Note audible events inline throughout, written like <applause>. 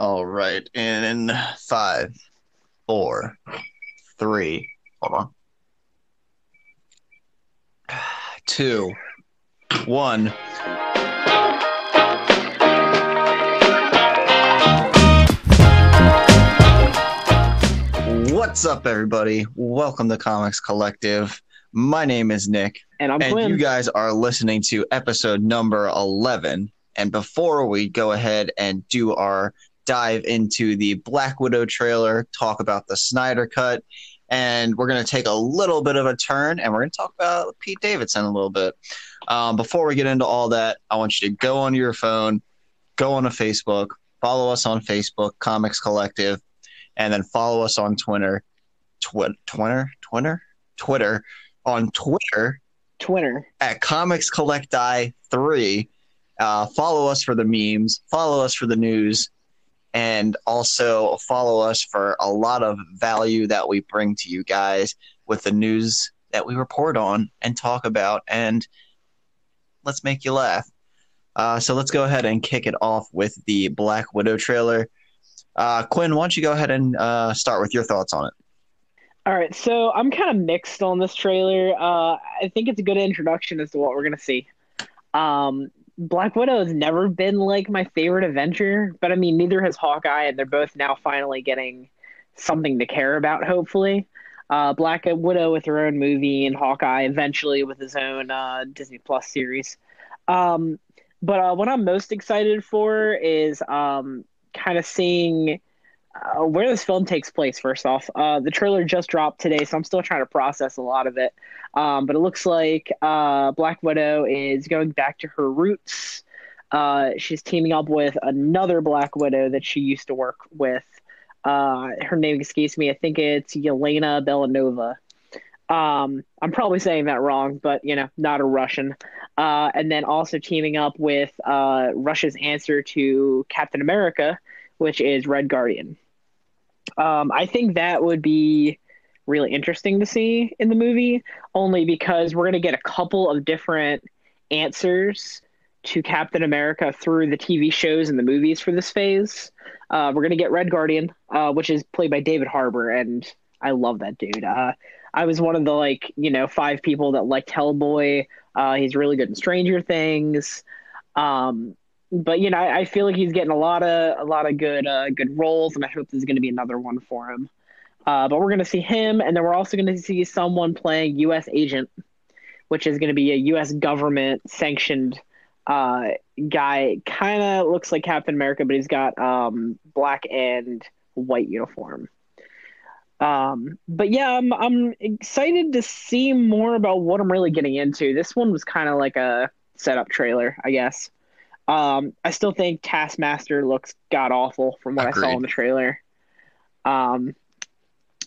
All right. In five, four, three, hold on. Two, one. What's up, everybody? Welcome to Comics Collective. My name is Nick, And I'm and Quinn. you guys are listening to episode number 11. And before we go ahead and do our dive into the Black Widow trailer, talk about the Snyder Cut, and we're going to take a little bit of a turn and we're going to talk about Pete Davidson a little bit. Um, before we get into all that, I want you to go on your phone, go on to Facebook, follow us on Facebook, Comics Collective, and then follow us on Twitter, Twi- Twitter, Twitter, Twitter, on Twitter Twitter at Comics Collecti three. Uh, follow us for the memes. Follow us for the news, and also follow us for a lot of value that we bring to you guys with the news that we report on and talk about, and let's make you laugh. Uh, so let's go ahead and kick it off with the Black Widow trailer. Uh, Quinn, why don't you go ahead and uh, start with your thoughts on it? All right, so I'm kind of mixed on this trailer. Uh, I think it's a good introduction as to what we're gonna see. Um, Black Widow has never been like my favorite Avenger, but I mean, neither has Hawkeye, and they're both now finally getting something to care about. Hopefully, uh, Black Widow with her own movie, and Hawkeye eventually with his own uh, Disney Plus series. Um, but uh, what I'm most excited for is um, kind of seeing uh, where this film takes place. First off, uh, the trailer just dropped today, so I'm still trying to process a lot of it. Um, but it looks like uh, Black Widow is going back to her roots. Uh, she's teaming up with another Black Widow that she used to work with. Uh, her name escapes me. I think it's Yelena Belanova. Um, I'm probably saying that wrong, but you know, not a Russian. Uh, and then also teaming up with uh, Russia's answer to Captain America, which is Red Guardian. Um, I think that would be really interesting to see in the movie, only because we're going to get a couple of different answers to Captain America through the TV shows and the movies for this phase. Uh, we're going to get Red Guardian, uh, which is played by David Harbour, and I love that dude. Uh, I was one of the like you know five people that liked Hellboy. Uh, he's really good in Stranger Things. Um, but you know, I, I feel like he's getting a lot of a lot of good uh, good roles, and I hope there's going to be another one for him. Uh, but we're going to see him, and then we're also going to see someone playing U.S. agent, which is going to be a U.S. government sanctioned uh, guy. Kind of looks like Captain America, but he's got um, black and white uniform. Um, but yeah, I'm I'm excited to see more about what I'm really getting into. This one was kind of like a setup trailer, I guess. Um, I still think Taskmaster looks god awful from what I saw in the trailer. Um,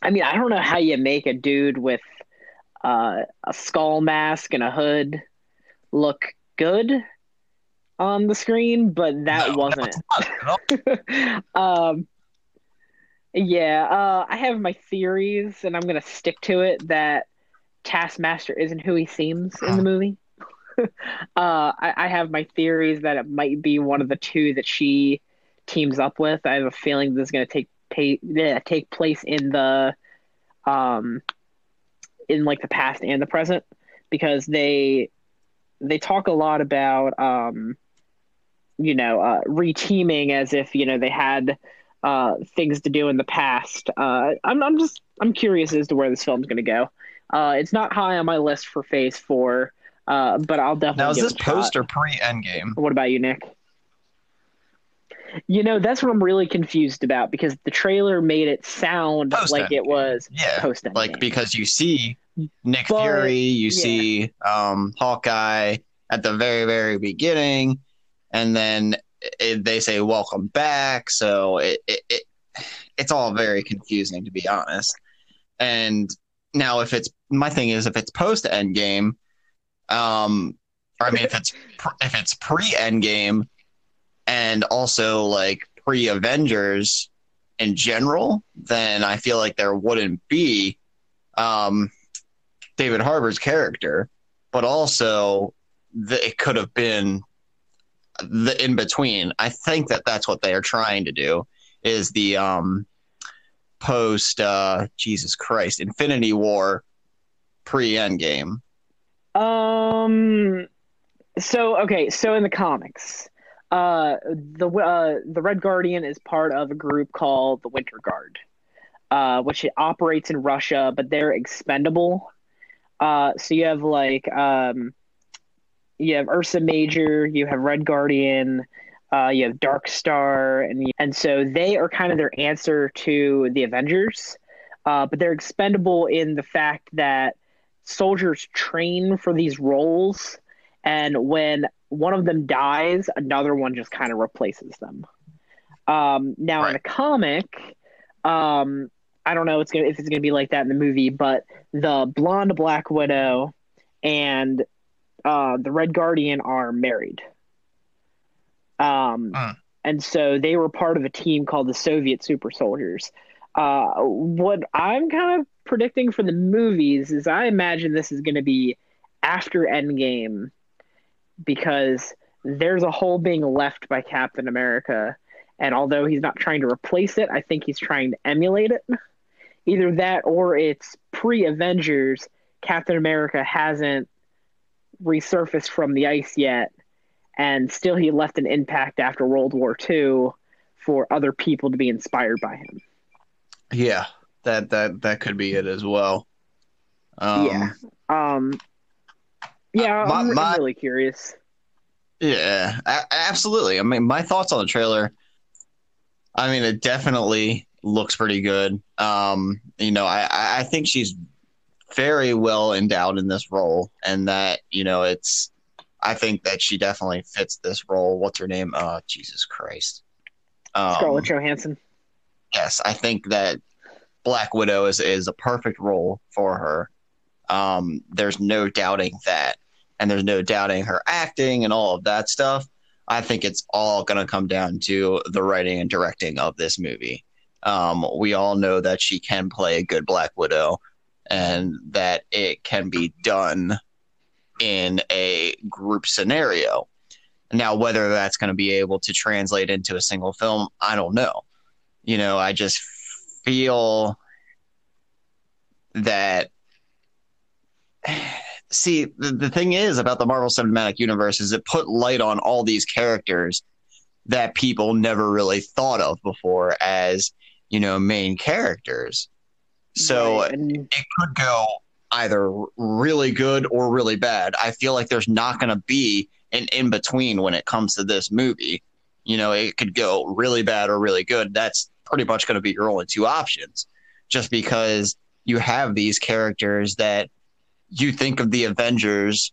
I mean, I don't know how you make a dude with uh, a skull mask and a hood look good on the screen, but that No, wasn't <laughs> um, yeah, uh, I have my theories, and I'm gonna stick to it that Taskmaster isn't who he seems in the movie. <laughs> uh, I, I have my theories that it might be one of the two that she teams up with. I have a feeling this is going to take pay, yeah, take place in the um in like the past and the present because they they talk a lot about um you know uh reteaming as if you know they had uh things to do in the past. Uh i'm i'm just i'm curious as to where this film's going to go. Uh it's not high on my list for phase 4 uh but i'll definitely Now, is give this it a shot. post or pre Endgame? What about you, Nick? You know, that's what I'm really confused about because the trailer made it sound Post like it was Yeah, post like because you see Nick But- Fury, you yeah. see um, Hawkeye at the very very beginning, and then it, they say welcome back. So it, it, it it's all very confusing to be honest. And now if it's my thing is if it's post Endgame, um, or I mean if it's if it's pre Endgame, and also like pre Avengers in general, then I feel like there wouldn't be um, David Harbour's character, but also the, it could have been the in between. I think that that's what they are trying to do is the um post uh Jesus Christ Infinity War pre Endgame. Um. So okay. So in the comics, uh, the uh, the Red Guardian is part of a group called the Winter Guard, uh, which operates in Russia, but they're expendable. Uh, so you have like um, you have Ursa Major, you have Red Guardian, uh, you have Dark Star, and and so they are kind of their answer to the Avengers, uh, but they're expendable in the fact that soldiers train for these roles, and when one of them dies, another one just kind of replaces them. Um, now Right. in a comic, um, I don't know it's gonna, if it's going to be like that in the movie, but the blonde Black Widow and uh, the Red Guardian are married. Um, Hmm. and so they were part of a team called the Soviet Super Soldiers. Uh, what I'm kind of predicting for the movies is I imagine this is going to be after Endgame because there's a hole being left by Captain America. And although he's not trying to replace it, I think he's trying to emulate it. Either that or it's pre Avengers. Captain America hasn't resurfaced from the ice yet. And still, he left an impact after World War II for other people to be inspired by him. Yeah, that that that could be it as well. Um, Yeah. Um, yeah, My- I'm, my- really curious. Yeah, a- absolutely. I mean, my thoughts on the trailer. I mean, it definitely looks pretty good. Um, you know, I I I think she's very well endowed in this role, and that you know, it's. I think that she definitely fits this role. What's her name? Oh, Jesus Christ. Um, Scarlett Johansson. yes, I think that Black Widow is is a perfect role for her. Um, there's no doubting that, and there's no doubting her acting and all of that stuff. I think it's all going to come down to the writing and directing of this movie. Um, we all know that she can play a good Black Widow, and that it can be done in a group scenario. Now, whether that's going to be able to translate into a single film, I don't know you know, I just feel that. See, the, the thing is about the Marvel Cinematic Universe is it put light on all these characters that people never really thought of before as, you know, main characters. So Right, it could go either really good or really bad. I feel like there's not going to be an in between when it comes to this movie. You know, it could go really bad or really good. That's pretty much going to be your only two options, just because you have these characters that you think of the Avengers.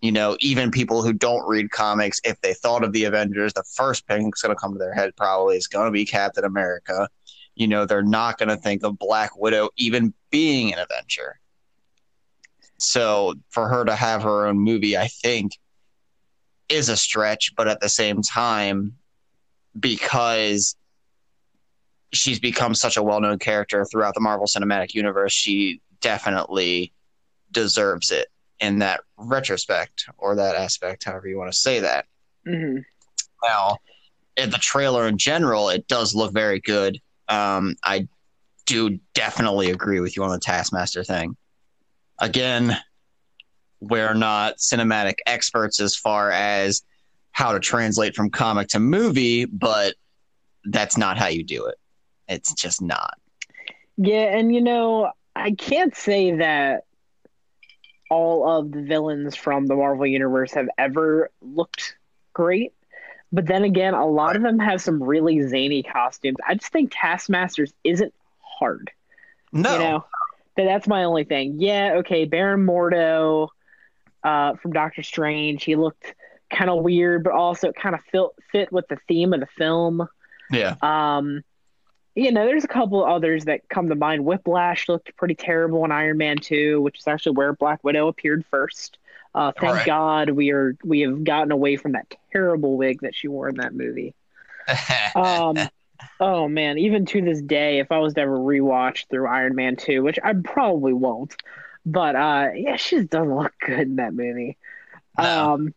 You know, even people who don't read comics, if they thought of the Avengers, the first thing that's going to come to their head probably is going to be Captain America. You know, they're not going to think of Black Widow even being an Avenger. So for her to have her own movie, I think, is a stretch, but at the same time, because she's become such a well-known character throughout the Marvel Cinematic Universe, she definitely deserves it in that retrospect or that aspect, however you want to say that. mhm. Now, in the trailer in general, it does look very good. Um, I do definitely agree with you on the Taskmaster thing. Again, we're not cinematic experts as far as how to translate from comic to movie, but that's not how you do it. It's just not. Yeah, and you know, I can't say that all of the villains from the Marvel universe have ever looked great. But then again, a lot of them have some really zany costumes. I just think Taskmasters isn't hard. No. You know, That- that's my only thing. Yeah, okay, Baron Mordo uh, from Doctor Strange, he looked kind of weird, but also it kind of fit, fit with the theme of the film. Yeah. Um, you know, there's a couple others that come to mind. Whiplash looked pretty terrible in Iron Man 2, which is actually where Black Widow appeared first. Uh, thank Right. God we are we have gotten away from that terrible wig that she wore in that movie. <laughs> Um, oh man, even to this day, if I was to ever rewatch through Iron Man 2, which I probably won't, but uh, yeah, she just doesn't look good in that movie. No. Um,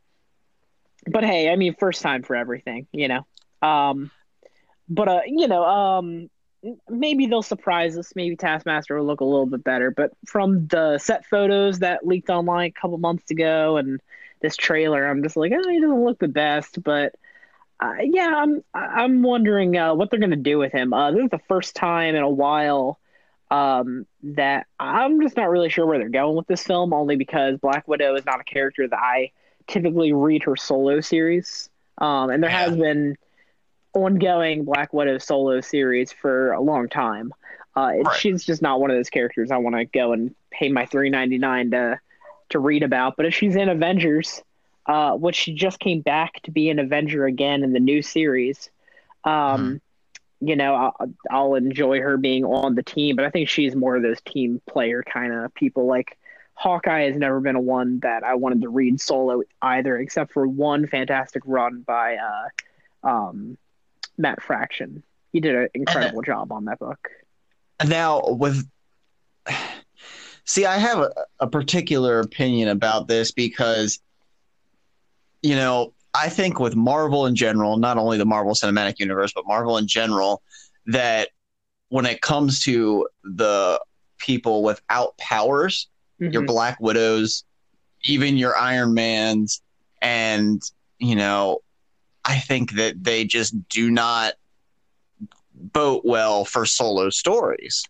but hey, I mean, first time for everything, you know. Um, but uh, you know, um, maybe they'll surprise us. Maybe Taskmaster will look a little bit better. But from the set photos that leaked online a couple months ago and this trailer, I'm just like, oh, he doesn't look the best. But uh, yeah, I'm I'm wondering uh, what they're gonna do with him. Uh, this is the first time in a while um, that I'm just not really sure where they're going with this film. Only because Black Widow is not a character that I typically read her solo series, um, and there yeah. has been ongoing Black Widow solo series for a long time. Uh, right. She's just not one of those characters I want to go and pay my three ninety nine to to read about. But if she's in Avengers, uh, which she just came back to be an Avenger again in the new series, um, mm-hmm. you know, I'll, I'll, enjoy her being on the team. But I think she's more of those team player kind of people. Like Hawkeye has never been a one that I wanted to read solo either, except for one fantastic run by uh, um, Matt Fraction. He did an incredible job on that book. Now with see, I have a, a particular opinion about this because you know, I think with Marvel in general, not only the Marvel Cinematic Universe, but Marvel in general, that when it comes to the people without powers, mm-hmm. your Black Widows, even your Iron Mans, and, you know, I think that they just do not boat well for solo stories.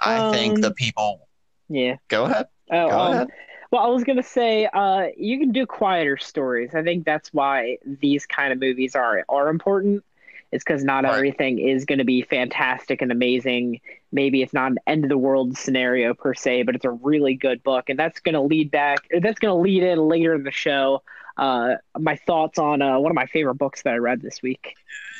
I um, think the um, people. Yeah. Go ahead. Oh, Go um, ahead. Well, I was gonna say, uh, you can do quieter stories. I think that's why these kind of movies are are important. It's because not right. everything is going to be fantastic and amazing. Maybe it's not an end of the world scenario per se, but it's a really good book, and that's going to lead back. That's going to lead in later in the show. Uh, my thoughts on uh, one of my favorite books that I read this week.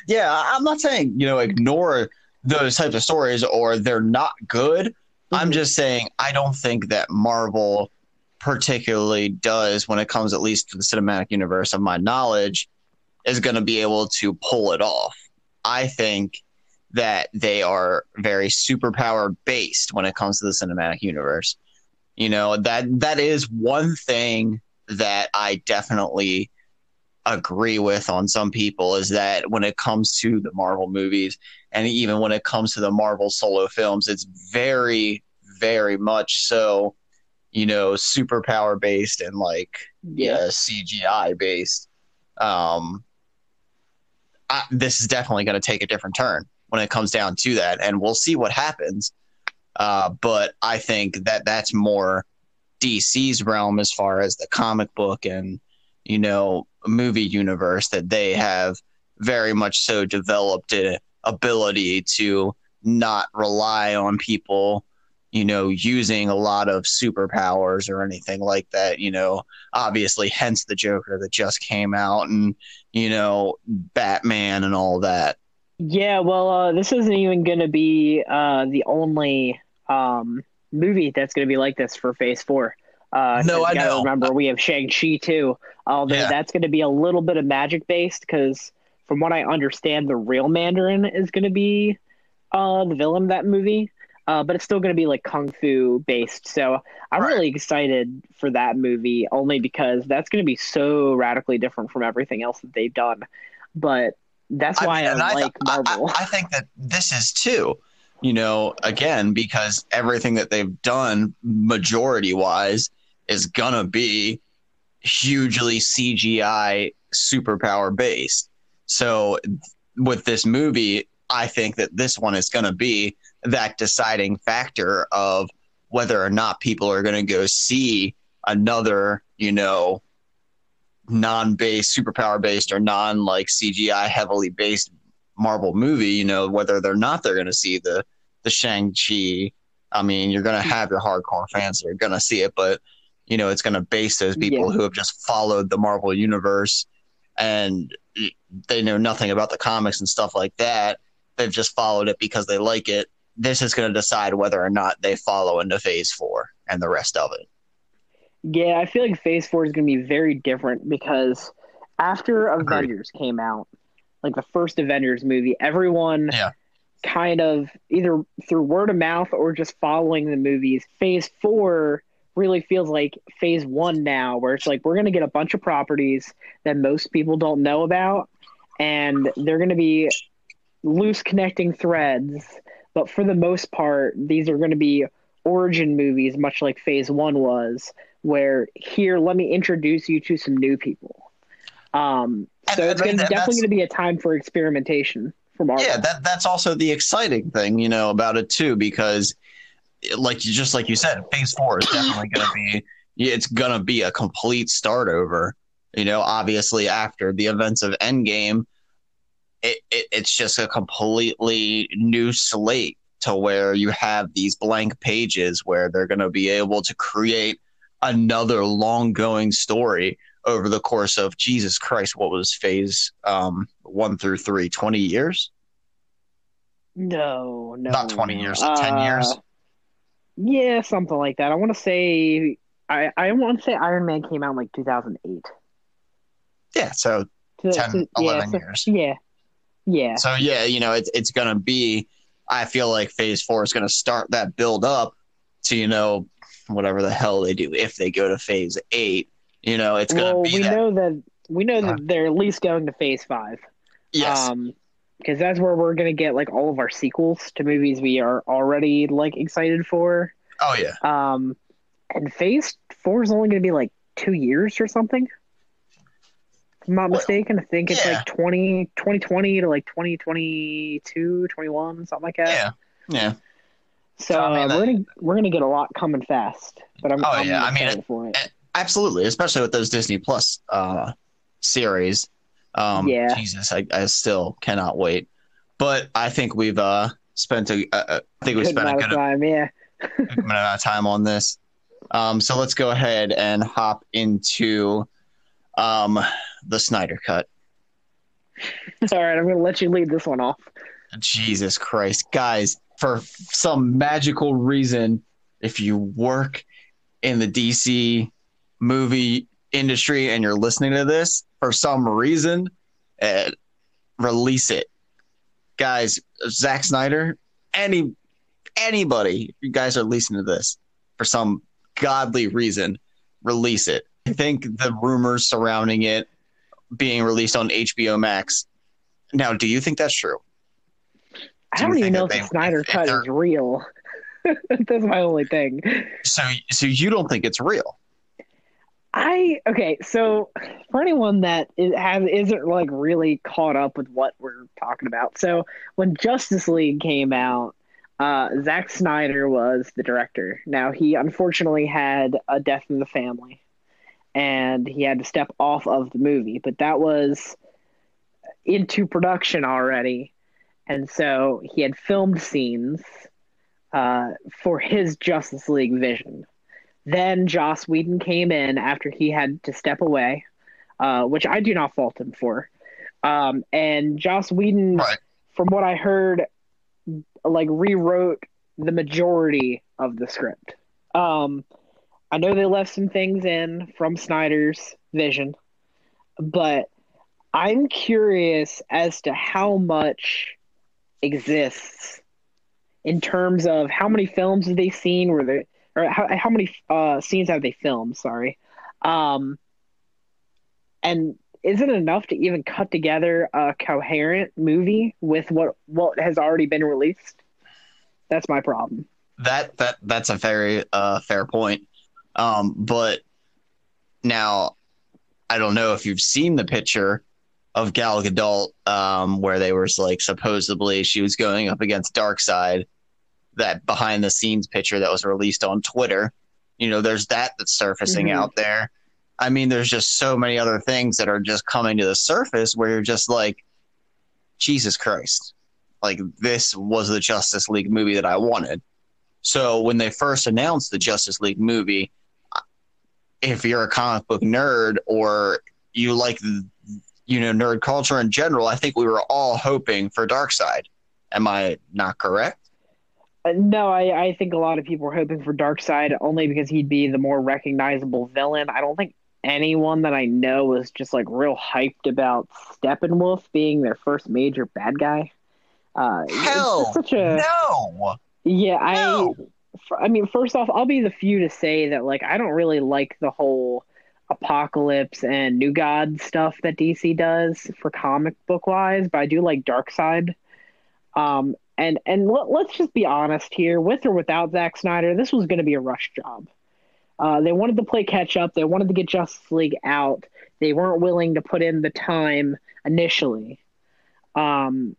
Yeah, I'm not saying you know ignore those types of stories or they're not good. Mm-hmm. I'm just saying I don't think that Marvel particularly does when it comes at least to the cinematic universe of my knowledge is going to be able to pull it off. I think that they are very superpower based when it comes to the cinematic universe. You know, that that is one thing that I definitely agree with on some people is that when it comes to the Marvel movies and even when it comes to the Marvel solo films, it's very, very much so you know, superpower based and like yeah, CGI based. Um, I, this is definitely going to take a different turn when it comes down to that, and we'll see what happens. Uh, but I think that that's more DC's realm as far as the comic book and you know movie universe that they have very much so developed an ability to not rely on people you know, using a lot of superpowers or anything like that, you know, obviously, hence the Joker that just came out and, you know, Batman and all that. Yeah, well, uh, this isn't even going to be uh, the only um, movie that's going to be like this for Phase 4. Uh, no, I know. Remember, we have Shang-Chi too, although yeah. that's going to be a little bit of magic based because, from what I understand, the real Mandarin is going to be uh, the villain of that movie uh, but it's still going to be like kung fu based. So I'm right. really excited for that movie only because that's going to be so radically different from everything else that they've done. But that's why I, I like I, Marvel. I think that this is too. You know, again, because everything that they've done, majority wise, is gonna be hugely CGI superpower based. So with this movie, I think that this one is to be that deciding factor of whether or not people are to go see another, you know, non-based, superpower based, or non like CGI heavily based Marvel movie. You know, whether they're not they're going to see the the Shang Chi. I mean, you're going to have your hardcore fans that are going to see it, but you know, it's going to base those people yeah. who have just followed the Marvel universe and they know nothing about the comics and stuff like that. They've just followed it because they like it this is going to decide whether or not they follow into phase four and the rest of it. Yeah, I feel like phase four is going to be very different because after. Avengers came out, like the first Avengers movie, everyone yeah. kind of either through word of mouth or just following the movies. Phase four really feels like phase one now, where it's like we're going to get a bunch of properties that most people don't know about, and they're going to be loose connecting threads, but for the most part, these are going to be origin movies, much like Phase One was, where here, let me introduce you to some new people. Um, so And- it's gonna, definitely going to be a time for experimentation for Marvel. Yeah, that that's also the exciting thing, you know, about it too, because like just like you said, Phase Four is definitely going to be it's going to be a complete start over. You know, obviously after the events of Endgame, it, it it's just a completely new slate to where you have these blank pages where they're going to be able to create another long going story over the course of Jesus Christ, what was phase um, one through three? 20 years? No, no, Not 20 no. years, 10 years? Uh, Yeah, something like that. I want to say I I want to say Iron Man came out in like 2008. Yeah, so So- 10, so- 11 yeah, so- years. Yeah, yeah. So yeah, you know, it's it's gonna be. I feel like Phase Four is gonna start that build up to you know whatever the hell they do if they go to Phase Eight. You know, it's gonna well, be we that. know that we know that Uh, they're at least going to Phase Five. yes, Um, because that's where we're gonna get like all of our sequels to movies we are already like excited for. oh yeah, Um, and Phase Four is only gonna be like two years or something. If I'm not Well, mistaken. I think it's yeah. like 20, 2020 to like 2022, 21, something like that. yeah, yeah. So mean, uh, that- we're gonna we're gonna get a lot coming fast. But I'm, Oh, I'm yeah, I mean, excited for it. Absolutely, especially with those Disney Plus uh, series. Um, Yeah. Jesus, I, I still cannot wait. But I think we've uh, spent a, uh, I think we Good spent a amount good of time, yeah. good amount of time on this. Um, so let's go ahead and hop into um, the Snyder Cut. All right, I'm gonna let you lead this one off. Jesus Christ, guys! For some magical reason, if you work in the DC movie industry and you're listening to this, for some reason, uh, release it, guys. Zack Snyder, any anybody, you guys are listening to this for some godly reason, release it. I think the rumors surrounding it being released on HBO Max. Now, do you think that's true? I Do you don't even know if the Snyder cut is real. <laughs> That's my only thing. So, so you don't think it's real? I okay, so for anyone that is, has isn't like really caught up with what we're talking about, so when Justice League came out, uh, Zack Snyder was the director. Now he unfortunately had a death in the family, and he had to step off of the movie. But that was into production already, and so he had filmed scenes uh, for his Justice League vision. Then Joss Whedon came in after he had to step away, uh, which I do not fault him for. Um, and Joss Whedon, Right. from what I heard, like rewrote the majority of the script. Um, I know they left some things in from Snyder's vision, but I'm curious as to how much exists in terms of how many films have they seen? Were there or how how many uh, scenes have they filmed? Sorry, um, and is it enough to even cut together a coherent movie with what what has already been released? That's my problem. That that that's a very uh, fair point. Um, but now, I don't know if you've seen the picture of Gal Gadot, um, where they were like supposedly she was going up against Darkseid. That behind the scenes picture that was released on Twitter. You know, there's that that's surfacing Mhm. out there. I mean, there's just so many other things that are just coming to the surface where you're just like, Jesus Christ. Like, this was the Justice League movie that I wanted. So when they first announced the Justice League movie, if you're a comic book nerd or you like you know nerd culture in general, I think we were all hoping for Darkseid. Am I not correct? Uh, no, I, I think a lot of people were hoping for Darkseid only because he'd be the more recognizable villain. I don't think anyone that I know was just like real hyped about Steppenwolf being their first major bad guy. Uh, Hell, such a No. yeah. I No. f- I mean, first off, I'll be the few to say that like I don't really like the whole apocalypse and new god stuff that DC does for comic book wise, but I do like Darkseid. Um, and and let, let's just be honest here, with or without Zack Snyder, this was going to be a rush job. Uh, they wanted to play catch up. They wanted to get Justice League out. They weren't willing to put in the time initially um,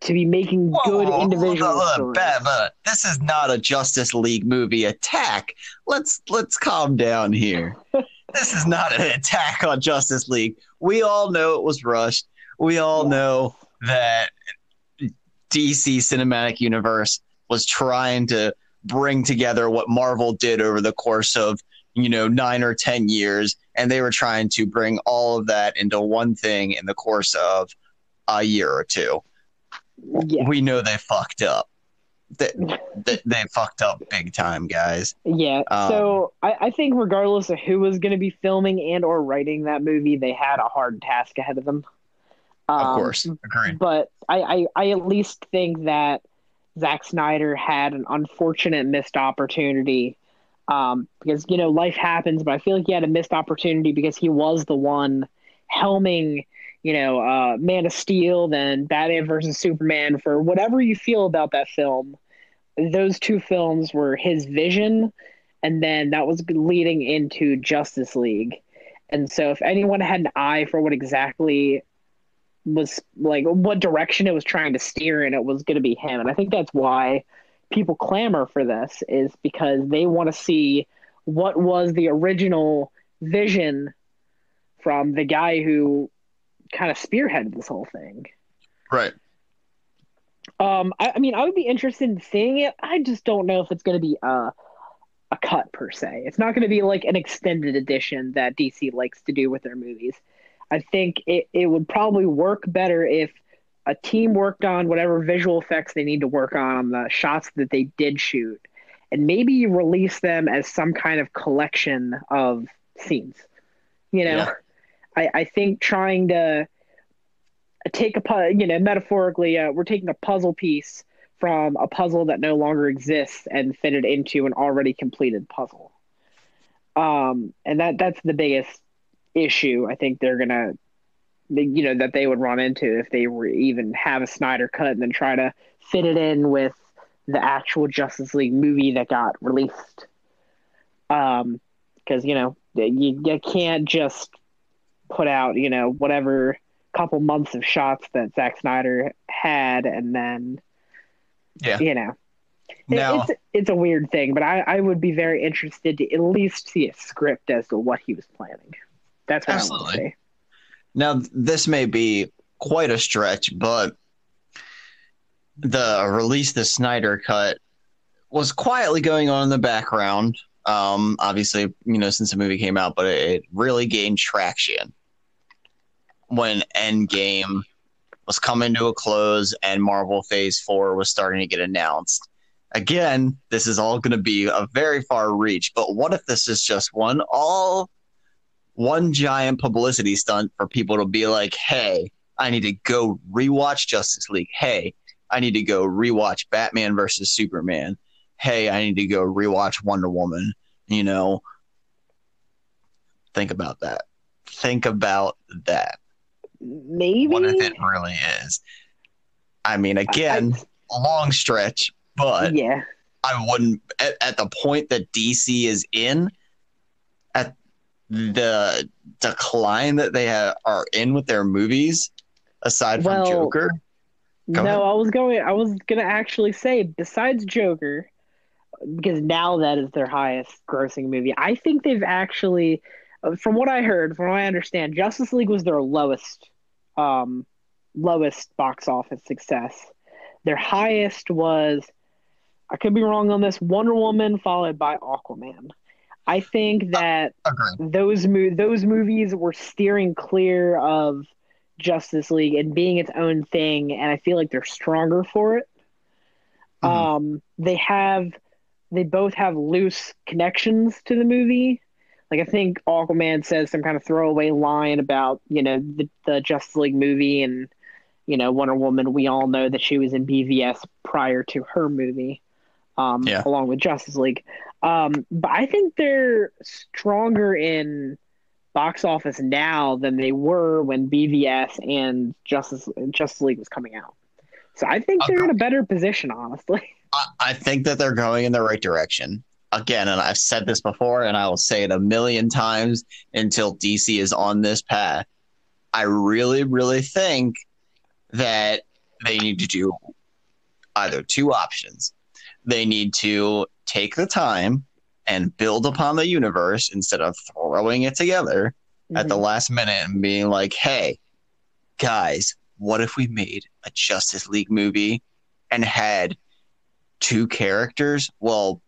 to be making Whoa, good hold individual on, hold on, stories. This is not a Justice League movie attack. Let's let's calm down here. <laughs> this is not an attack on Justice League. We all know it was rushed. We all Yeah. know that DC Cinematic Universe was trying to bring together what Marvel did over the course of you know nine or ten years, and they were trying to bring all of that into one thing in the course of a year or two Yeah, we know they fucked up. They, <laughs> they, they fucked up big time, guys. yeah. Um, so I, I think regardless of who was going to be filming and or writing that movie, they had a hard task ahead of them. Of Um, course, agreed. but I, I, I at least think that Zack Snyder had an unfortunate missed opportunity. Um, because you know life happens, but I feel like he had a missed opportunity because he was the one helming, you know, uh, Man of Steel, then Batman versus Superman. For whatever you feel about that film, those two films were his vision, and then that was leading into Justice League. And so, if anyone had an eye for what exactly was like what direction it was trying to steer in, it was going to be him. And I think that's why people clamor for this is because they want to see what was the original vision from the guy who kind of spearheaded this whole thing. Right. Um, I, I mean, I would be interested in seeing it. I just don't know if it's going to be a a cut per se. It's not going to be like an extended edition that DC likes to do with their movies. I think it, it would probably work better if a team worked on whatever visual effects they need to work on on the shots that they did shoot, and maybe you release them as some kind of collection of scenes. You know, Yeah. I, I think trying to take a you know metaphorically uh, we're taking a puzzle piece from a puzzle that no longer exists and fit it into an already completed puzzle um and that that's the biggest issue i think they're gonna you know that they would run into if they were even have a snyder cut and then try to fit it in with the actual justice league movie that got released um because you know you, you can't just put out you know whatever couple months of shots that Zack Snyder had, and then Yeah. you know, it- Now, it's it's a weird thing. But I I would be very interested to at least see a script as to what he was planning. That's what I want Absolutely. to see. now this may be quite a stretch, but the release the Snyder cut was quietly going on in the background. Um, obviously, you know, since the movie came out, but it, it really gained traction when Endgame was coming to a close and Marvel Phase 4 was starting to get announced. Again, this is all going to be a very far reach, but what if this is just one all one giant publicity stunt for people to be like, "Hey, I need to go rewatch Justice League. Hey, I need to go rewatch Batman versus Superman. Hey, I need to go rewatch Wonder Woman." You know, think about that. Think about that Maybe what if it really is? I mean, again, a long stretch, but yeah, I wouldn't at, at the point that DC is in, the decline that they ha- are in with their movies, aside from Well, Joker. Go no, ahead. I was going. I was gonna actually say besides Joker, because now that is their highest grossing movie. I think they've actually, uh, from what I heard, from what I understand, Justice League was their lowest, um, lowest box office success. Their highest was, I could be wrong on this, Wonder Woman followed by Aquaman. I think that Agreed. those mo- those movies were steering clear of Justice League and being its own thing, and I feel like they're stronger for it. Mhm. Um, they have they both have loose connections to the movie. Like I think Aquaman says some kind of throwaway line about you know the, the Justice League movie and you know Wonder Woman. We all know that she was in BVS prior to her movie, um, Yeah. along with Justice League. Um, but I think they're stronger in box office now than they were when BVS and Justice Justice League was coming out. So I think they're in a better position, honestly. <laughs> I, I think that they're going in the right direction. Again, and I've said this before, and I will say it a million times until DC is on this path. I really, really think that they need to do either two options. They need to take the time and build upon the universe instead of throwing it together mm-hmm. at the last minute and being like, hey, guys, what if we made a Justice League movie and had two characters? Well,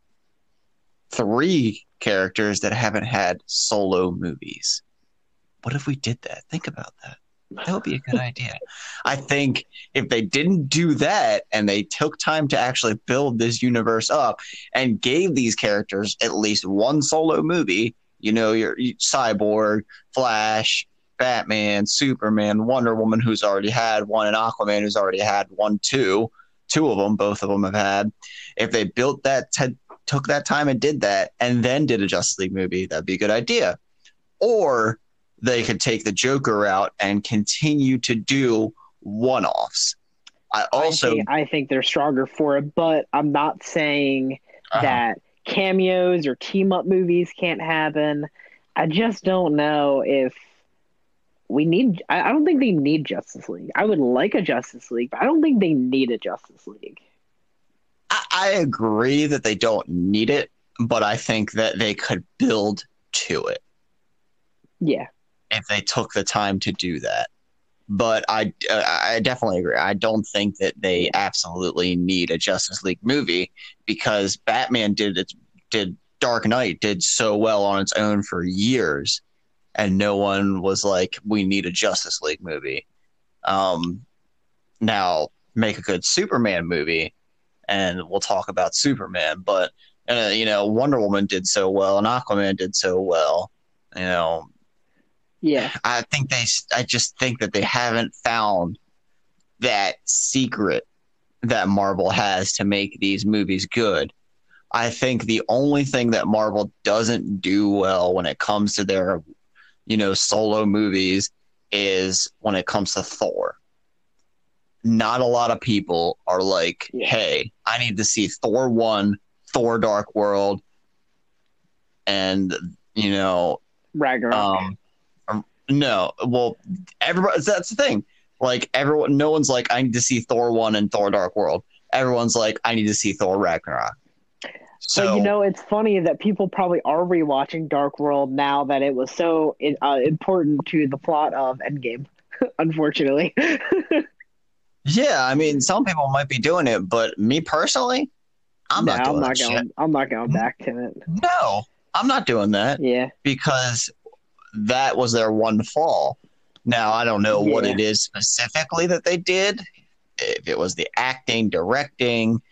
three characters that haven't had solo movies. What if we did that? Think about that. That would be a good idea. I think if they didn't do that and they took time to actually build this universe up and gave these characters at least one solo movie, you know, your, Cyborg, Flash, Batman, Superman, Wonder Woman, who's already had one, and Aquaman, who's already had one, two, two of them, both of them have had. If they built that, t- took that time and did that, and then did a Justice League movie, that'd be a good idea. Or they could take the Joker out and continue to do one offs. I also I think, I think, they're stronger for it, but I'm not saying uh-huh. that cameos or team up movies can't happen. I just don't know if we need I, I don't think they need Justice League. I would like a Justice League, but I don't think they need a Justice League. I, I agree that they don't need it, but I think that they could build to it. Yeah if they took the time to do that. But I, uh, I definitely agree. I don't think that they absolutely need a Justice League movie because Batman did it, did Dark Knight did so well on its own for years, and no one was like, "We need a Justice League movie." Um, now make a good Superman movie, and we'll talk about Superman. But uh, you know, Wonder Woman did so well, and Aquaman did so well. You know, yeah. I think they, I just think that they haven't found that secret that Marvel has to make these movies good. I think the only thing that Marvel doesn't do well when it comes to their, you know, solo movies is when it comes to Thor. Not a lot of people are like, yeah. hey, I need to see Thor 1, Thor Dark World, and, you know, Ragnarok. Um, no, well, everybody. That's the thing. Like everyone, no one's like, I need to see Thor one and Thor Dark World. Everyone's like, I need to see Thor Ragnarok. So but, you know, it's funny that people probably are rewatching Dark World now that it was so uh, important to the plot of Endgame. <laughs> unfortunately. <laughs> yeah, I mean, some people might be doing it, but me personally, I'm no, not doing I'm not going. Shit. I'm not going back to it. No, I'm not doing that. Yeah, because that was their one fall. Now I don't know yeah. what it is specifically that they did. If it was the acting, directing,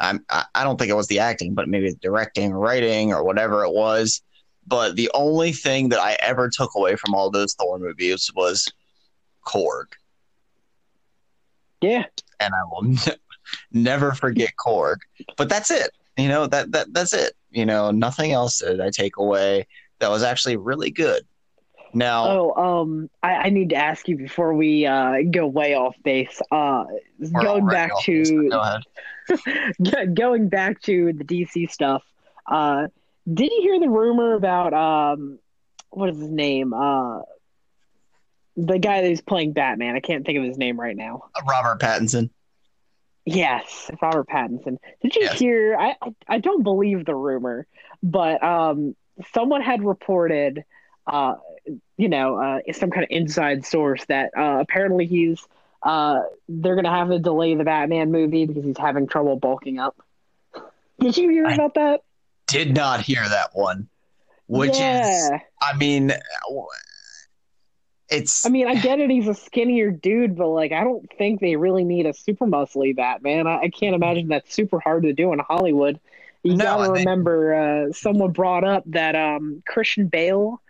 I'm, I don't think it was the acting, but maybe directing, writing, or whatever it was. But the only thing that I ever took away from all those Thor movies was Korg. Yeah, and I will ne- <laughs> never forget Korg. But that's it. You know that that that's it. You know nothing else that I take away that was actually really good. Now, oh, um, I, I, need to ask you before we uh, go way off base. Uh, going back to <laughs> go going back to the DC stuff. Uh, did you hear the rumor about um, what is his name? Uh, the guy who's playing Batman. I can't think of his name right now. Uh, Robert Pattinson. Yes, Robert Pattinson. Did you yes. hear? I, I I don't believe the rumor, but um, someone had reported uh, you know, uh, some kind of inside source that uh, apparently he's uh, they're gonna have to delay the Batman movie because he's having trouble bulking up. <laughs> Did you hear I about that? Did not hear that one. Which yeah. is, I mean, it's. I mean, I get it. He's a skinnier dude, but like, I don't think they really need a super muscly Batman. I, I can't imagine that's super hard to do in Hollywood. You no, gotta remember, uh, someone brought up that um, Christian Bale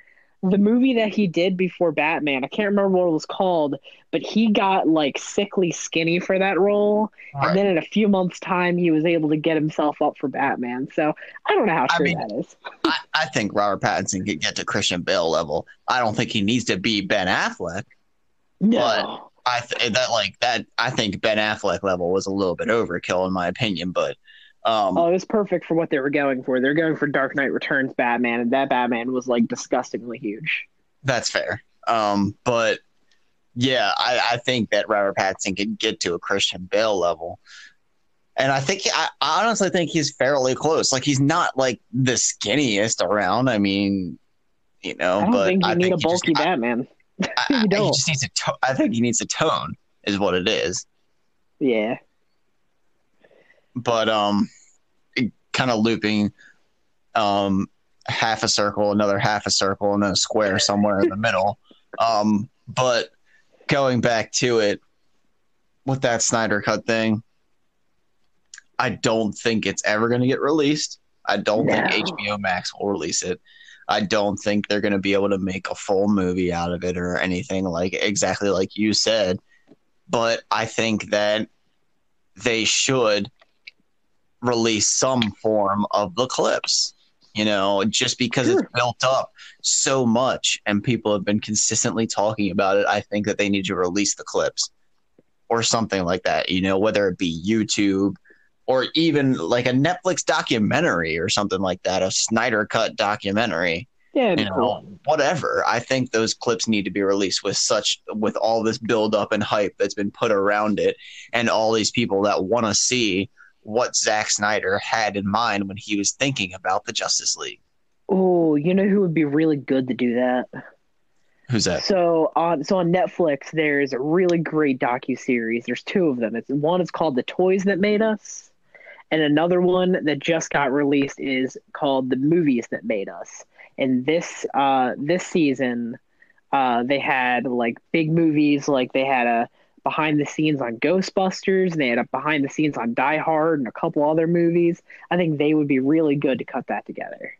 the movie that he did before Batman, I can't remember what it was called, but he got like sickly skinny for that role. Right. And then in a few months' time, he was able to get himself up for Batman. So I don't know how true I mean, that is. I, I, think Robert Pattinson could get to Christian Bale level. I don't think he needs to be Ben Affleck. No. I th- that like that. I think Ben Affleck level was a little bit overkill in my opinion, but um, oh, it was perfect for what they were going for. They're going for Dark Knight Returns Batman, and that Batman was like disgustingly huge. That's fair. Um, but yeah, I, I think that Robert Pattinson could get to a Christian Bale level. And I think I, honestly think he's fairly close. Like he's not like the skinniest around. I mean, you know, I don't but think you I need think a bulky just, Batman. I, <laughs> I, don't. just needs a. To- I think he needs a tone, is what it is. Yeah. But um, kind of looping, um, half a circle, another half a circle, and then a square somewhere in the middle. <laughs> Um, but going back to it with that Snyder cut thing, I don't think it's ever going to get released. I don't think HBO Max will release it. I don't think they're going to be able to make a full movie out of it or anything like exactly like you said. But I think that they should release some form of the clips. You know, just because Sure. it's built up so much and people have been consistently talking about it, I think that they need to release the clips or something like that. You know, whether it be YouTube or even like a Netflix documentary or something like that, a Snyder cut documentary Yeah, you know, cool. whatever. I think those clips need to be released with such with all this build up and hype that's been put around it, and all these people that want to see what Zack Snyder had in mind when he was thinking about the Justice League. Oh, you know who would be really good to do that? Who's that? So on so on Netflix, there's a really great docu series. There's two of them. It's one is called The Toys That Made Us, and another one that just got released is called The Movies That Made Us. And this uh this season, uh they had like big movies, like they had a behind the scenes on Ghostbusters, and they had a behind the scenes on Die Hard and a couple other movies. I think they would be really good to cut that together.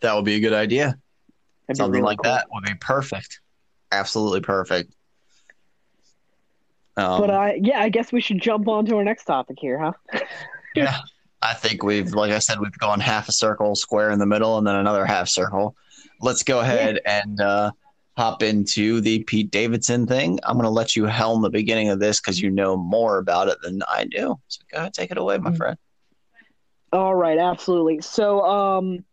That would be a good idea. That'd Something really like cool. that would be perfect. Absolutely perfect. Um, But uh, yeah, I guess we should jump on to our next topic here, huh? <laughs> yeah, I think we've, like I said, we've gone half a circle, square in the middle, and then another half circle. Let's go ahead and uh, hop into the Pete Davidson thing. I'm going to let you helm the beginning of this because you know more about it than I do. So go ahead, take it away, my Mm. friend. All right, absolutely. So, um,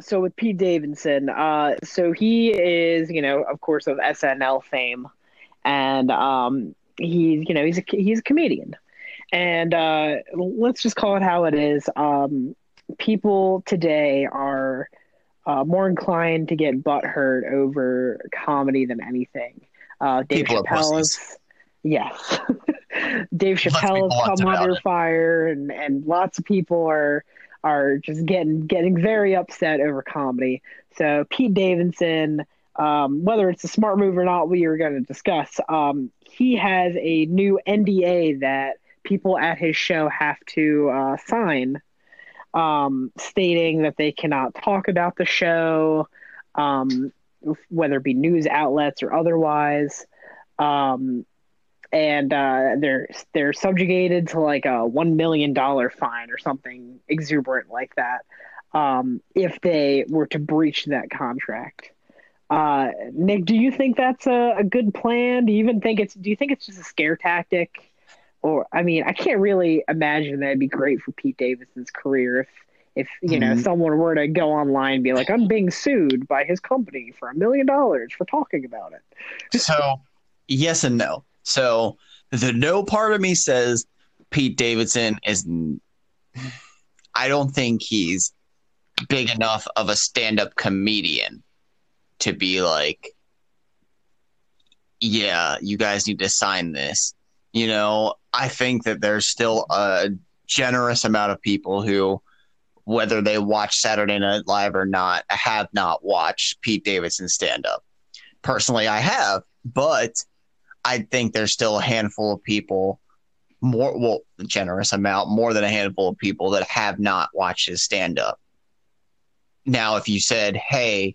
so with Pete Davidson, uh, so he is, you know, of course, of SNL fame, and um, he's, you know, he's a he's a comedian, and uh, let's just call it how it is. Um, people today are uh, more inclined to get butthurt over comedy than anything. Uh, Dave People Chappelle is, yes. <laughs> Dave Chappelle has come under it. fire, and, and lots of people are are just getting getting very upset over comedy. So Pete Davidson, um, whether it's a smart move or not, we are going to discuss. Um, he has a new NDA that people at his show have to uh, sign, um, stating that they cannot talk about the show, um, whether it be news outlets or otherwise. Um, and uh, they're they're subjugated to like a one million dollar fine or something exuberant like that um, if they were to breach that contract. Uh, Nick, do you think that's a, a good plan? Do you even think it's do you think it's just a scare tactic? Or I mean, I can't really imagine that'd be great for Pete Davidson's career if if you know Mhm. someone were to go online and be like, I'm being sued by his company for a million dollars for talking about it. <laughs> So, yes and no. So, the no part of me says Pete Davidson is. I don't think he's big enough of a stand up comedian to be like, yeah, you guys need to sign this. You know, I think that there's still a generous amount of people who, whether they watch Saturday Night Live or not, have not watched Pete Davidson stand up. Personally, I have, but I think there's still a handful of people, more, well, generous amount, more than a handful of people that have not watched his stand up. Now, if you said, hey,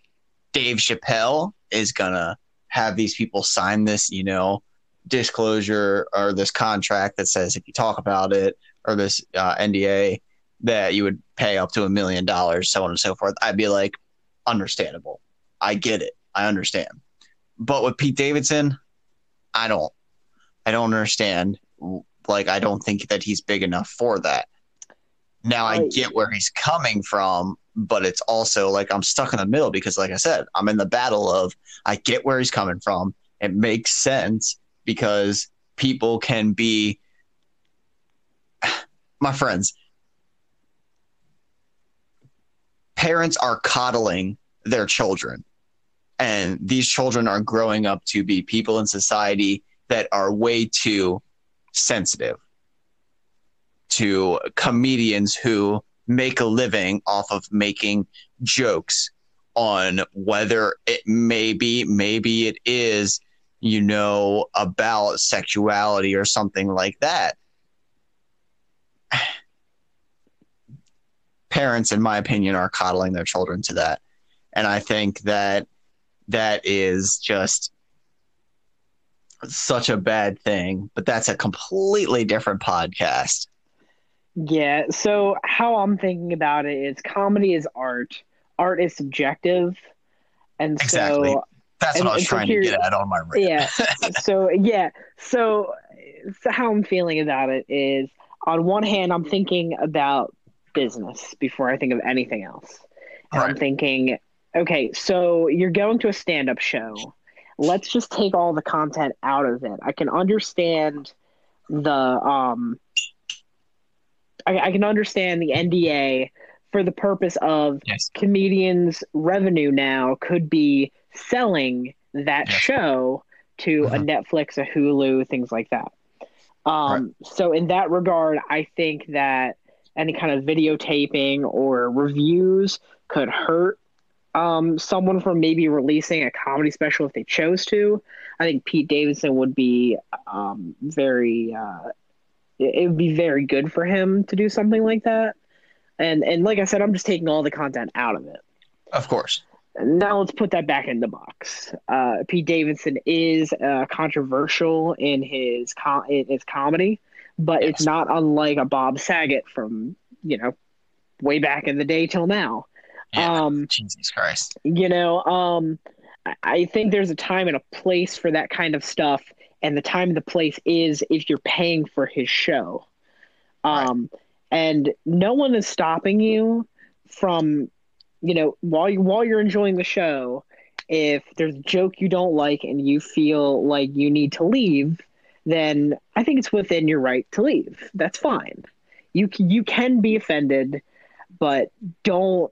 Dave Chappelle is going to have these people sign this, you know, disclosure or this contract that says if you talk about it or this uh, NDA that you would pay up to a million dollars, so on and so forth, I'd be like, understandable. I get it. I understand. But with Pete Davidson, I don't. I don't understand. Like, I don't think that he's big enough for that. Now I get where he's coming from, but it's also like I'm stuck in the middle because, like I said, I'm in the battle of I get where he's coming from. It makes sense because people can be my friends. Parents are coddling their children, and these children are growing up to be people in society that are way too sensitive to comedians who make a living off of making jokes on whether it may be, maybe it is, you know, about sexuality or something like that. <sighs> Parents, in my opinion, are coddling their children to that. And I think that that is just such a bad thing, but that's a completely different podcast. Yeah, so how I'm thinking about it is comedy is art. Art is subjective. And Exactly. so That's And- what I was trying to get at on my rant. yeah. <laughs> so yeah. So, so how I'm feeling about it is on one hand I'm thinking about business before I think of anything else. And I'm thinking, okay, so you're going to a stand-up show. Let's just take all the content out of it. I can understand the um I, I can understand the NDA for the purpose of Yes. comedians' revenue now could be selling that Yes. show to a Mhm. Netflix, a Hulu, things like that. Um, So, in that regard, I think that any kind of videotaping or reviews could hurt um, someone from maybe releasing a comedy special if they chose to. I think Pete Davidson would be um, very. Uh, it would be very good for him to do something like that. And and like I said, I'm just taking all the content out of it. Of course. Now let's put that back in the box. Uh, Pete Davidson is uh, controversial in his com- in his comedy, but it's not unlike a Bob Saget from you know way back in the day till now. Yeah. Um, Jesus Christ. you know, um, I- I think there's a time and a place for that kind of stuff, and the time and the place is if you're paying for his show. Um, and no one is stopping you from, you know, while you while you're enjoying the show, if there's a joke you don't like and you feel like you need to leave, then I think it's within your right to leave. That's fine. You can, you can be offended, but don't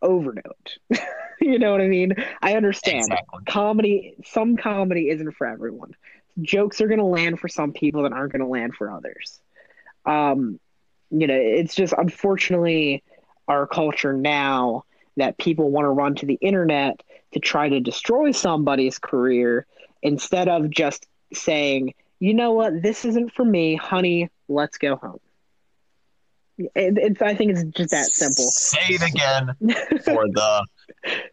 overdo it. <laughs> you know what I mean? I understand Exactly. comedy. Some comedy isn't for everyone. Jokes are going to land for some people that aren't going to land for others. Um, you know, it's just unfortunately our culture now that people want to run to the internet to try to destroy somebody's career instead of just saying, you know what, this isn't for me, honey, let's go home. It, it's, I think it's just that simple. Say it again for the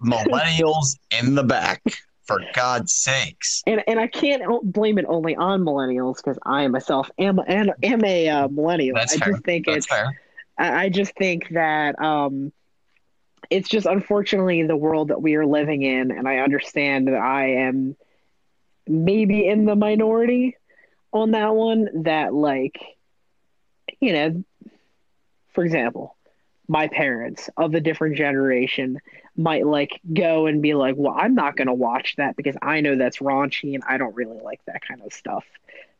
millennials in the back. For God's sakes. and and I can't blame it only on millennials because I myself am am, am a uh, millennial. That's I fair. just think That's it's fair. I I just think that um, it's just unfortunately the world that we are living in, and I understand that I am maybe in the minority on that one. That like, you know, for example, my parents of a different generation might like go and be like, "Well, I'm not going to watch that because I know that's raunchy and I don't really like that kind of stuff."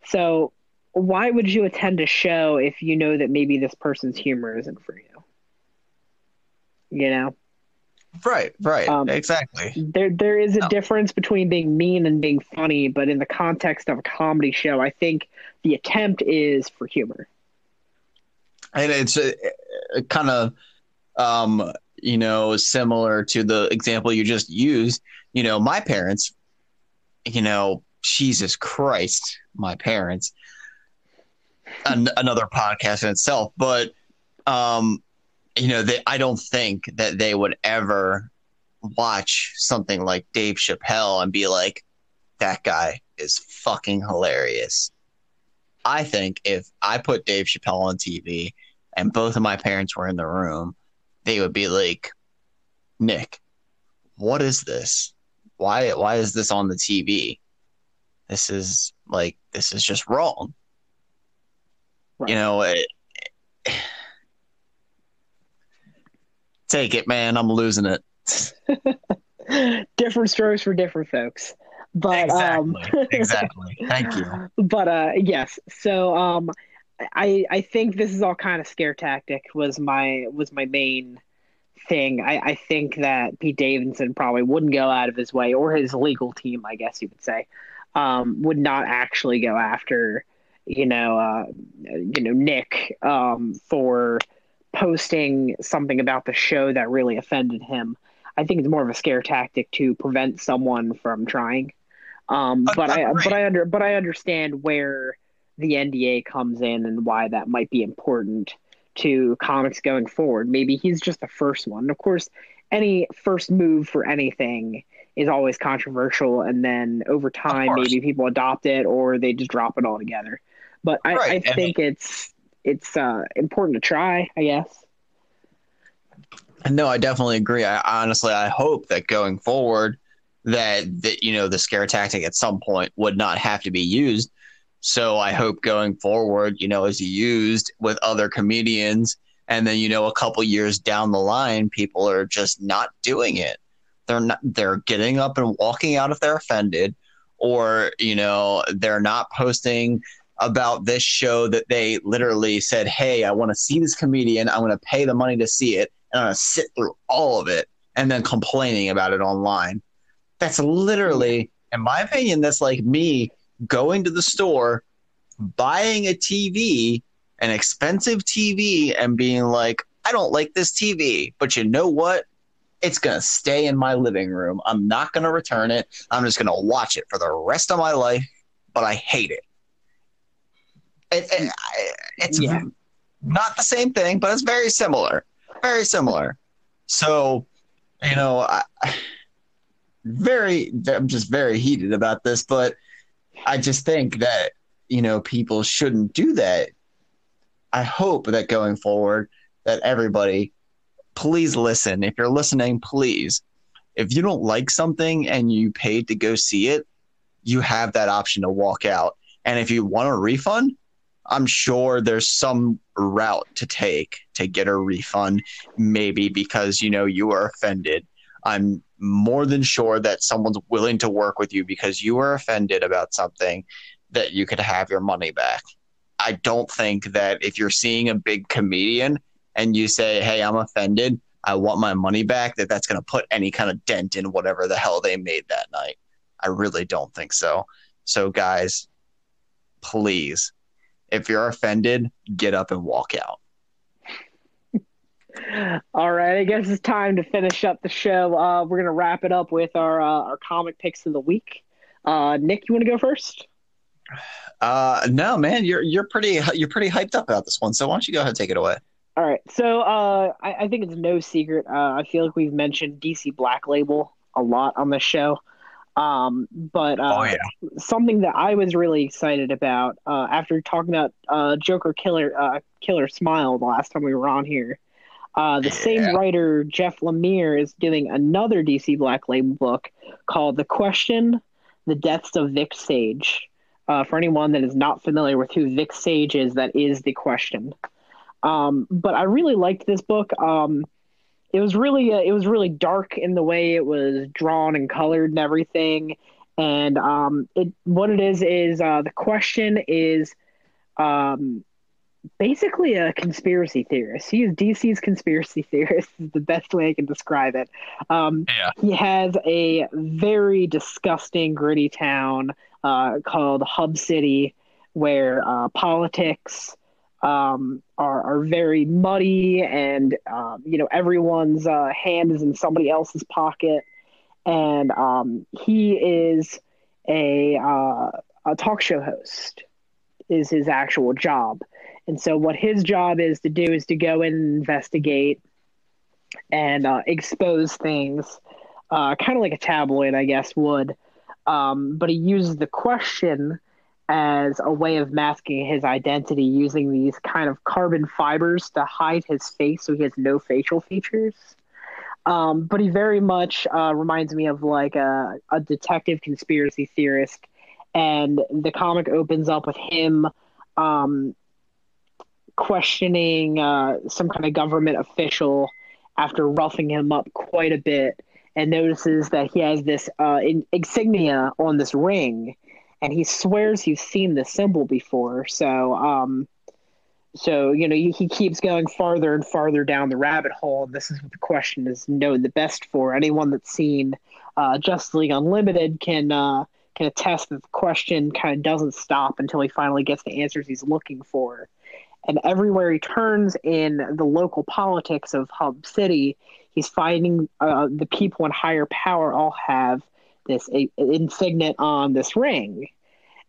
So why would you attend a show if you know that maybe this person's humor isn't for you? You know, Right, right. Um, exactly. there there is a No. difference between being mean and being funny, but in the context of a comedy show, I think the attempt is for humor. And it's uh, kind of, um, you know, similar to the example you just used. You know, my parents, you know, Jesus Christ, my parents, an- another podcast in itself, but, um, you know, they, I don't think that they would ever watch something like Dave Chappelle and be like, that guy is fucking hilarious. I think if I put Dave Chappelle on TV and both of my parents were in the room, they would be like, Nick, what is this? Why why is this on the TV? This is Like this is just wrong. Right. You know, it, take it, man. I'm losing it. <laughs> different strokes for different folks. But um, exactly, exactly. <laughs> Thank you. but uh yes so um i i think this is all kind of scare tactic was my was my main thing i i think that pete davidson probably wouldn't go out of his way or his legal team i guess you would say um would not actually go after you know uh you know nick um for posting something about the show that really offended him i think it's more of a scare tactic to prevent someone from trying um, but I but I under but I understand where the NDA comes in and why that might be important to comics going forward. Maybe he's just the first one. Of course, any first move for anything is always controversial, and then over time, maybe people adopt it or they just drop it altogether. But I, right. I think it's it's uh, important to try. I guess. No, I definitely agree. I honestly, I hope that going forward, that that you know the scare tactic at some point would not have to be used. So I hope going forward, you know, is used with other comedians, and then you know a couple years down the line, people are just not doing it. They're not. They're getting up and walking out if they're offended, or you know, they're not posting about this show that they literally said, "Hey, I want to see this comedian. I'm going to pay the money to see it, and I'm going to sit through all of it." And then complaining about it online that's literally, in my opinion, that's like me going to the store, buying a TV, an expensive TV, and being like, I don't like this TV, but you know what? It's going to stay in my living room. I'm not going to return it. I'm just going to watch it for the rest of my life, but I hate it. It, it it's yeah. not the same thing, but it's very similar. Very similar. So, you know, I very I'm just very heated about this, but I just think that you know people shouldn't do that. I hope that going forward that everybody please listen. If you're listening, please. If you don't like something and you paid to go see it, you have that option to walk out. And if you want a refund, I'm sure there's some route to take to get a refund, maybe because you know you are offended. I'm more than sure that someone's willing to work with you because you were offended about something that you could have your money back. I don't think that if you're seeing a big comedian and you say, "Hey, I'm offended. I want my money back," that that's going to put any kind of dent in whatever the hell they made that night. I really don't think so. So guys, please, if you're offended, get up and walk out. All right, I guess it's time to finish up the show. Uh, we're gonna wrap it up with our uh, our comic picks of the week. Uh, Nick, you want to go first? Uh, no, man, you're you're pretty you're pretty hyped up about this one. So why don't you go ahead and take it away? All right, so uh, I, I think it's no secret. Uh, I feel like we've mentioned DC Black Label a lot on this show. Um, but uh, oh, yeah. something that I was really excited about uh, after talking about uh, Joker Killer uh, Killer Smile the last time we were on here uh, the yeah. same writer, Jeff Lemire, is doing another DC Black Label book called The Question The Deaths of Vic Sage. Uh, for anyone that is not familiar with who Vic Sage is, that is the question. Um, but I really liked this book. Um, it was really uh, it was really dark in the way it was drawn and colored and everything. And um, it what it is is uh, the question is um, basically a conspiracy theorist. He is DC's conspiracy <laughs> theorist. Is the best way I can describe it. Um, yeah. He has a very disgusting, gritty town uh, called Hub City, where uh, politics um, are are very muddy, and um, you know everyone's uh, hand is in somebody else's pocket, and um, he is a uh, a talk show host. Is his actual job and so, what his job is to do is to go and investigate and uh, expose things, uh, kind of like a tabloid, I guess, would. Um, but he uses the question as a way of masking his identity using these kind of carbon fibers to hide his face so he has no facial features. Um, but he very much uh, reminds me of like a, a detective conspiracy theorist and the comic opens up with him um, questioning uh, some kind of government official after roughing him up quite a bit and notices that he has this uh, in- insignia on this ring and he swears he's seen the symbol before. So um, so you know he, he keeps going farther and farther down the rabbit hole. And this is what the question is known the best for. Anyone that's seen uh, Justice League Unlimited can uh, can attest that the question kind of doesn't stop until he finally gets the answers he's looking for. And everywhere he turns in the local politics of Hub City, he's finding uh, the people in higher power all have this a, insignia on this ring.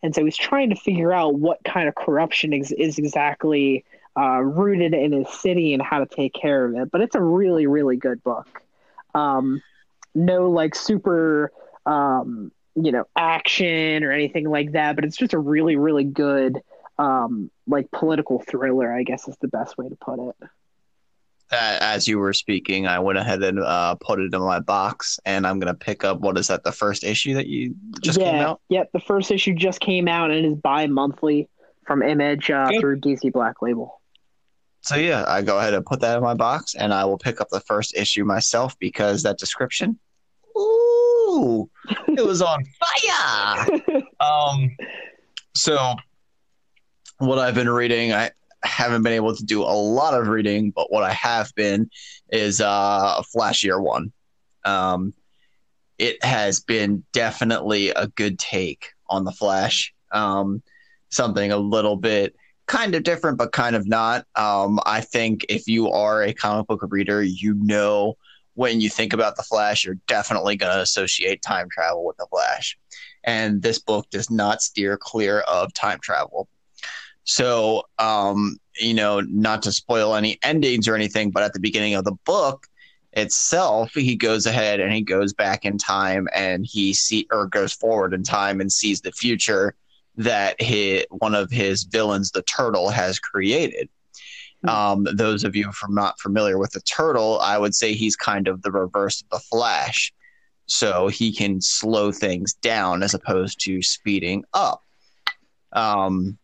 And so he's trying to figure out what kind of corruption is, is exactly uh, rooted in his city and how to take care of it. But it's a really, really good book. Um, no, like super um, you know action or anything like that but it's just a really really good um like political thriller i guess is the best way to put it as you were speaking i went ahead and uh, put it in my box and i'm going to pick up what is that the first issue that you just yeah, came out? yep the first issue just came out and it is bi-monthly from image uh, through dc black label. So yeah i go ahead and put that in my box and i will pick up the first issue myself because that description ooh, it was on <laughs> fire. um, so what I've been reading, I haven't been able to do a lot of reading, but what I have been is uh, Flash Year One. Um, it has been definitely a good take on the Flash. Um, something a little bit kind of different, but kind of not. Um, I think if you are a comic book reader, you know when you think about the Flash, you're definitely going to associate time travel with the Flash. And this book does not steer clear of time travel. So, um, you know, not to spoil any endings or anything, but at the beginning of the book itself, he goes ahead and he goes back in time and he see or goes forward in time and sees the future that his, one of his villains, the turtle, has created. Um, those of you from not familiar with the turtle, I would say he's kind of the reverse of the Flash. So he can slow things down as opposed to speeding up. Um,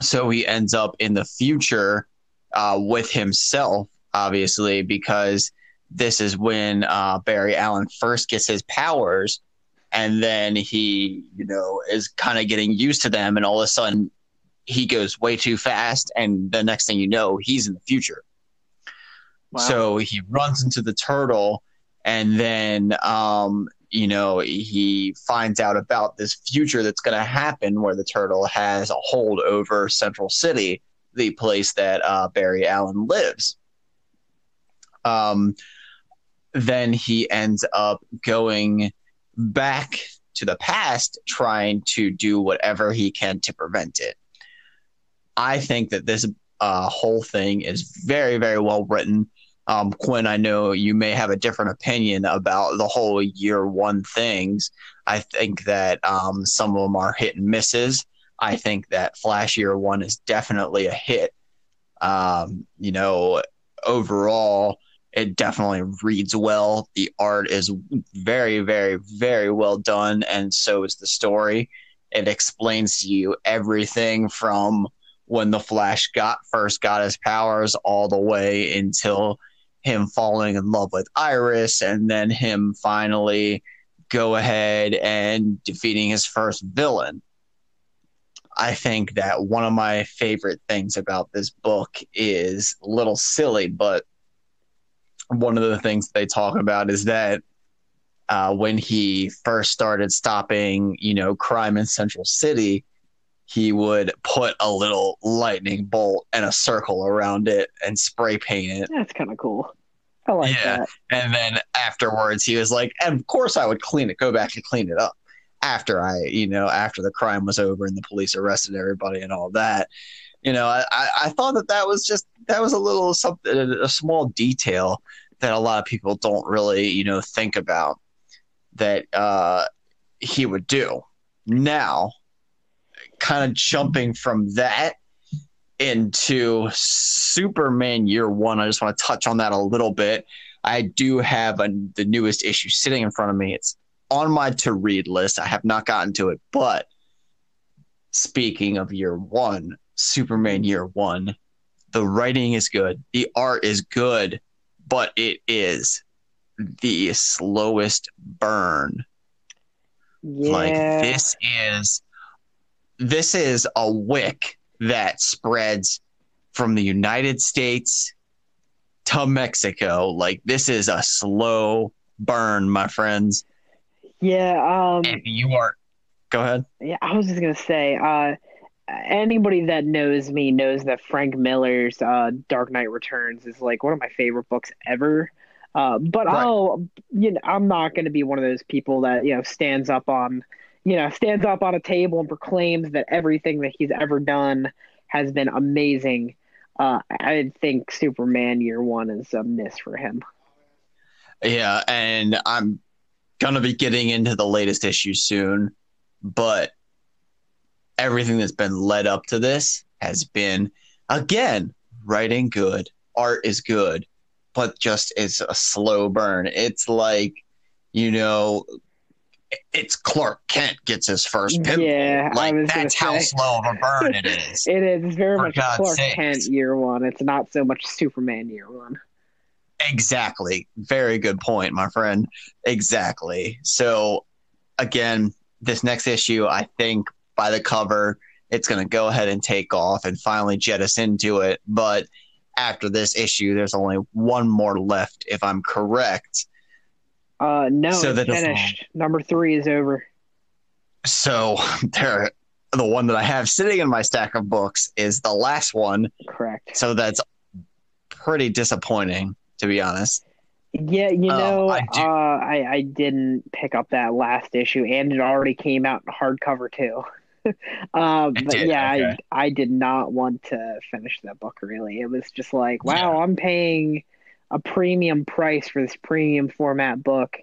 so he ends up in the future uh, with himself, obviously, because this is when uh, Barry Allen first gets his powers. And then he, you know, is kind of getting used to them. And all of a sudden, he goes way too fast, and the next thing you know, he's in the future. Wow. So he runs into the turtle, and then um, you know he finds out about this future that's going to happen, where the turtle has a hold over Central City, the place that uh, Barry Allen lives. Um, then he ends up going back to the past, trying to do whatever he can to prevent it. I think that this uh, whole thing is very, very well written. Um, Quinn, I know you may have a different opinion about the whole year one things. I think that um, some of them are hit and misses. I think that Flash Year One is definitely a hit. Um, you know, overall, it definitely reads well. The art is very, very, very well done, and so is the story. It explains to you everything from when the Flash got first got his powers all the way until him falling in love with Iris and then him finally go ahead and defeating his first villain. I think that one of my favorite things about this book is a little silly, but one of the things they talk about is that uh, when he first started stopping, you know, crime in Central City, he would put a little lightning bolt and a circle around it and spray paint it. That's kind of cool. I like yeah. that. And then afterwards, he was like, and of course, I would clean it, go back and clean it up after I, you know, after the crime was over and the police arrested everybody and all that. You know, I, I thought that that was just, that was a little something, a small detail that a lot of people don't really, you know, think about that uh, he would do. Now, kind of jumping from that into Superman Year One, I just want to touch on that a little bit. I do have a, the newest issue sitting in front of me. It's on my to read list. I have not gotten to it, but speaking of year one, Superman year one, the writing is good, the art is good, but it is the slowest burn. Yeah. Like this is this is a wick that spreads from the United States to Mexico. Like this is a slow burn, my friends. Yeah. Um, If you are go ahead. Yeah, I was just gonna say, uh, anybody that knows me knows that Frank Miller's uh, Dark Knight Returns is like one of my favorite books ever. Uh, but Right. I'll, you know, I'm not gonna be one of those people that you know stands up on, you know, stands up on a table and proclaims that everything that he's ever done has been amazing. Uh, I think Superman Year One is a miss for him. Yeah, and I'm gonna be getting into the latest issue soon, but everything that's been led up to this has been again writing good, art is good, but just it's a slow burn. It's like, you know, it's Clark Kent gets his first pimple. Yeah, like that's how say. slow of a burn it <laughs> is. It is it's very much God's Clark sakes. Kent Year One. It's not so much Superman Year One. Exactly. Very good point, my friend. Exactly. So, again, this next issue, I think by the cover, it's going to go ahead and take off and finally jet us into it. But after this issue, there's only one more left, if I'm correct. Uh, no, So it's is finished. Number three is over. So, there, the one that I have sitting in my stack of books is the last one. Correct. So, that's pretty disappointing, to be honest. Yeah, you Oh, know, I I, do- uh, I I didn't pick up that last issue, and it already came out in hardcover too. <laughs> uh, but did, yeah, okay. I I did not want to finish that book. Really, it was just like, wow, I'm paying a premium price for this premium format book,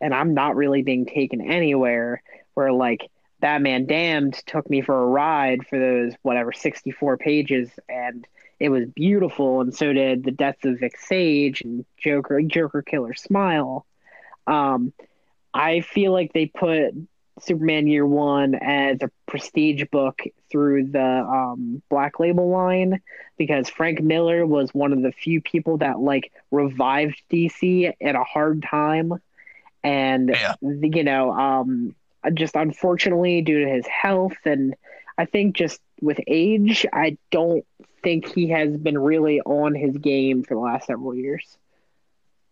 and I'm not really being taken anywhere. Where like Batman Damned took me for a ride for those whatever 64 pages, and it was beautiful, and so did the deaths of Vic Sage and Joker, Joker Killer Smile. Um, I feel like they put Superman Year One as a prestige book through the um, Black Label line because Frank Miller was one of the few people that like revived DC at a hard time, and Yeah. you know, um, just unfortunately due to his health and I think just with age, I don't think he has been really on his game for the last several years.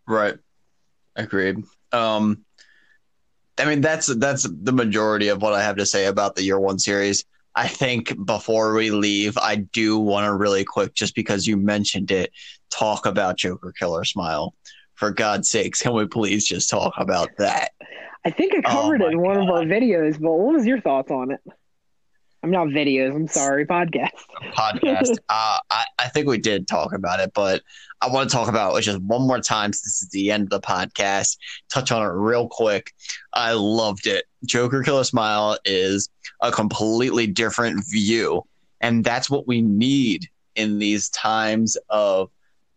Right. Agreed. Um I mean that's that's the majority of what I have to say about the year one series. I think before we leave, I do want to really quick, just because you mentioned it, talk about Joker Killer Smile. For God's sakes, can we please just talk about that? I think I Oh covered it in one of our videos, but what was your thoughts on it? I'm not videos, I'm sorry, podcast. podcast. <laughs> uh, I, I think we did talk about it, but I want to talk about it just one more time since this is the end of the podcast. Touch on it real quick. I loved it. Joker Killer Smile is a completely different view, and that's what we need in these times of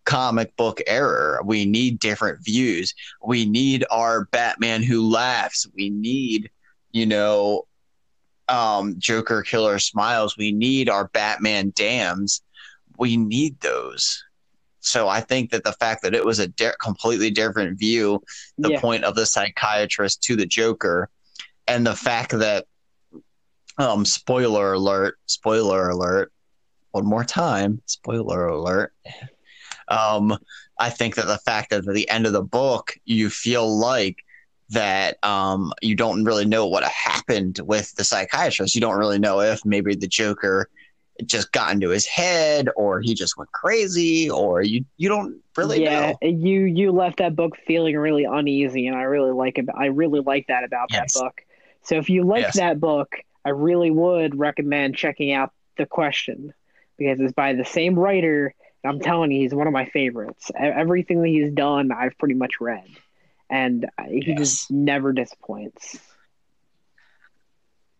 comic book error. We need different views. We need our Batman who laughs. We need, you know, um, Joker Killer Smiles. We need our Batman Dams. We need those. So I think that the fact that it was a di- completely different view, the yeah. point of the psychiatrist to the Joker, and the fact that, um, spoiler alert, spoiler alert, one more time, spoiler alert. Um, I think that the fact that at the end of the book, you feel like that um, you don't really know what happened with the psychiatrist. You don't really know if maybe the Joker just got into his head or he just went crazy or you you don't really yeah, know. you you left that book feeling really uneasy, and I really like it. I really like that about Yes. that book. So if you like Yes. that book, I really would recommend checking out the question because it's by the same writer. and I'm telling you, he's one of my favorites. Everything that he's done, I've pretty much read, and he Yes. just never disappoints.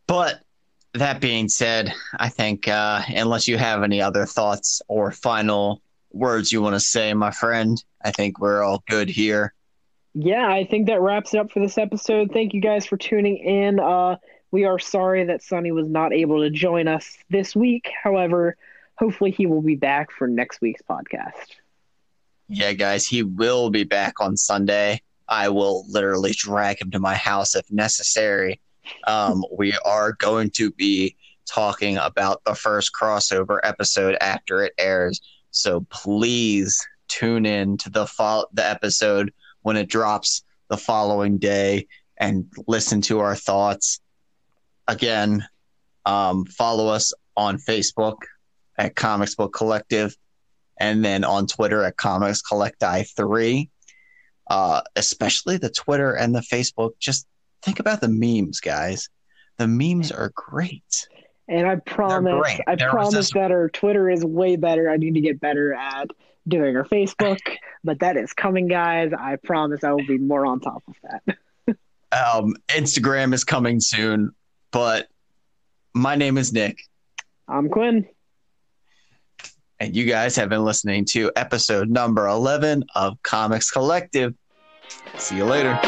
But that being said, I think uh, unless you have any other thoughts or final words you want to say, my friend, I think we're all good here. yeah, I think that wraps it up for this episode. Thank you guys for tuning in. Uh, We are sorry that Sonny was not able to join us this week. However, hopefully he will be back for next week's podcast. Yeah, guys, he will be back on Sunday. I will literally drag him to my house if necessary. Um, we are going to be talking about the first crossover episode after it airs. So please tune in to the fo- the episode when it drops the following day and listen to our thoughts. Again, um, follow us on Facebook at Comics Book Collective and then on Twitter at Comics Collecti 3. Uh, especially the Twitter and the Facebook. Just think about the memes, guys. The memes are great. And I promise, I there promise this... that our Twitter is way better. I need to get better at doing our Facebook, <laughs> but that is coming, guys. I promise I will be more on top of that. <laughs> um, Instagram is coming soon, but my name is Nick. I'm Quinn. And you guys have been listening to episode number 11 of Comics Collective. See you later.